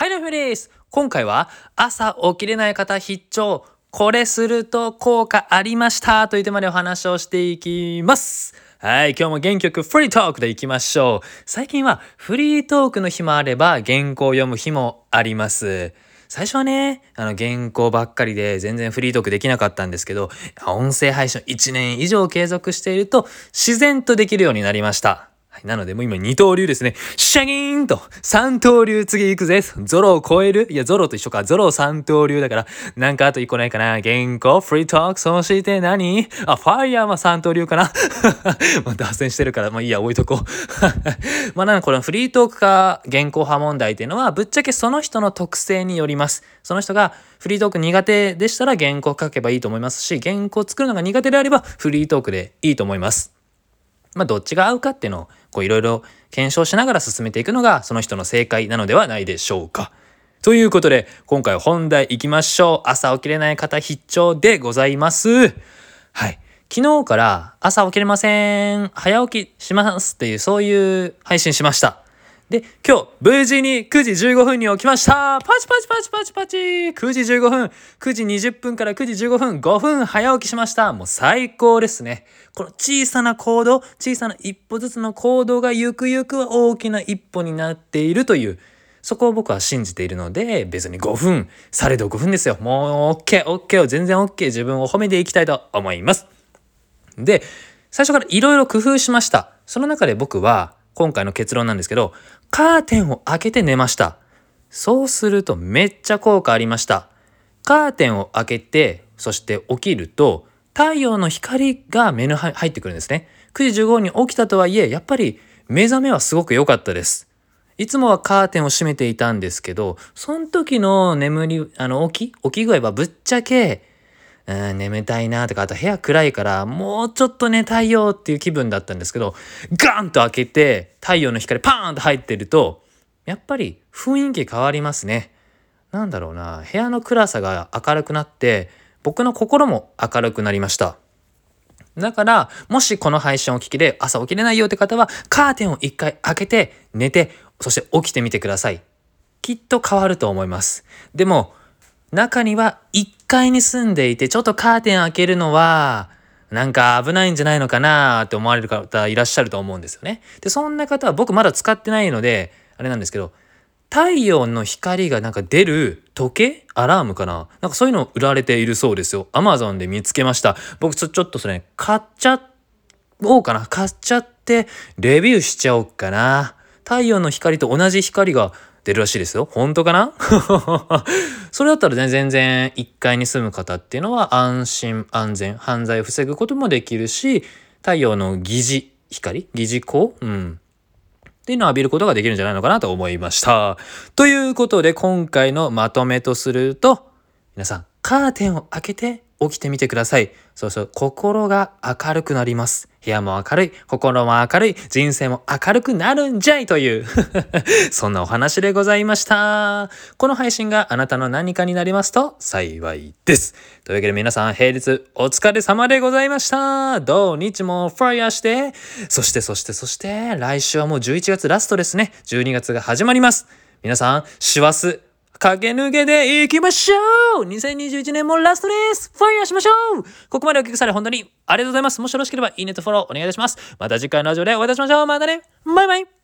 はい、ラフです。今回は朝起きれない方必聴。これすると効果ありましたというテーマでお話をしていきます。はい、今日も原曲フリートークでいきましょう。最近はフリートークの日もあれば原稿を読む日もあります。最初はね、あの原稿ばっかりで全然フリートークできなかったんですけど、音声配信1年以上継続していると自然とできるようになりました。い、なのでもう今二刀流ですね。シャギーンと三刀流次行くぜ。ゾロを超える？いや、ゾロと一緒か。ゾロ三刀流だから、なんかあと一個ないかな。原稿、フリートーク、そして何？あ、ファイヤーは三刀流かなまあ、脱線してるから、まあいいや、置いとこう。まあなんかこのフリートークか原稿派問題っていうのは、ぶっちゃけその人の特性によります。その人がフリートーク苦手でしたら原稿書けばいいと思いますし、原稿作るのが苦手であればフリートークでいいと思います。まあ、どっちが合うかっていうのを、こういろいろ検証しながら進めていくのが、その人の正解なのではないでしょうか。ということで、今回本題行きましょう。朝起きれない方必聴でございます。はい。昨日から朝起きれません。早起きしますっていう、そういう配信しました。で、今日、無事に9時15分に起きましたパチパチパチパチパチ !9 時15分 !9 時20分から9時15分 !5 分早起きしましたもう最高ですね。この小さな行動、小さな一歩ずつの行動がゆくゆくは大きな一歩になっているという、そこを僕は信じているので、別に5分、されど5分ですよ。もう OK、OK を全然 OK、自分を褒めていきたいと思います。で、最初からいろいろ工夫しました。その中で僕は、今回の結論なんですけど、カーテンを開けて寝ました。そうするとめっちゃ効果ありました。カーテンを開けて、そして起きると、太陽の光が目に入ってくるんですね。9時15分に起きたとはいえ、やっぱり目覚めはすごく良かったです。いつもはカーテンを閉めていたんですけど、その時の眠り、あの、起き、起き具合はぶっちゃけ、うん、眠たいなとか、あと部屋暗いから、もうちょっと寝たいよっていう気分だったんですけど、ガンと開けて、太陽の光パーンと入ってると、やっぱり雰囲気変わりますね。なんだろうな、部屋の暗さが明るくなって、僕の心も明るくなりました。だから、もしこの配信を聞きで朝起きれないよって方は、カーテンを一回開けて、寝て、そして起きてみてください。きっと変わると思います。でも、中には1階に住んでいてちょっとカーテン開けるのはなんか危ないんじゃないのかなって思われる方いらっしゃると思うんですよね。で、そんな方は僕まだ使ってないので、あれなんですけど、太陽の光がなんか出る時計アラームかな？なんかそういうの売られているそうですよ。アマゾンで見つけました。僕ちょちょっとそれ、買っちゃおうかな買っちゃってレビューしちゃおうかな。太陽の光と同じ光が出るらしいですよ。本当かな？それだったらね、全然1階に住む方っていうのは安心安全、犯罪を防ぐこともできるし、太陽の疑似光？疑似光？うん。っていうのを浴びることができるんじゃないのかなと思いました。ということで、今回のまとめとすると、皆さん、カーテンを開けて起きてみてください。そうそう、心が明るくなります。部屋も明るい、心も明るい、人生も明るくなるんじゃいという そんなお話でございました。この配信があなたの何かになりますと幸いです。というわけで皆さん、平日お疲れ様でございました。土日もファイヤーして、そしてそしてそして、来週はもう11月ラストですね。12月が始まります。皆さん、師走駆け抜けていきましょう !2021 年もラストですファイヤーしましょうここまでお聞きされ本当にありがとうございます。もしよろしければいいねとフォローお願いいたします。また次回のラジオでお会いいたしましょうまたねバイバイ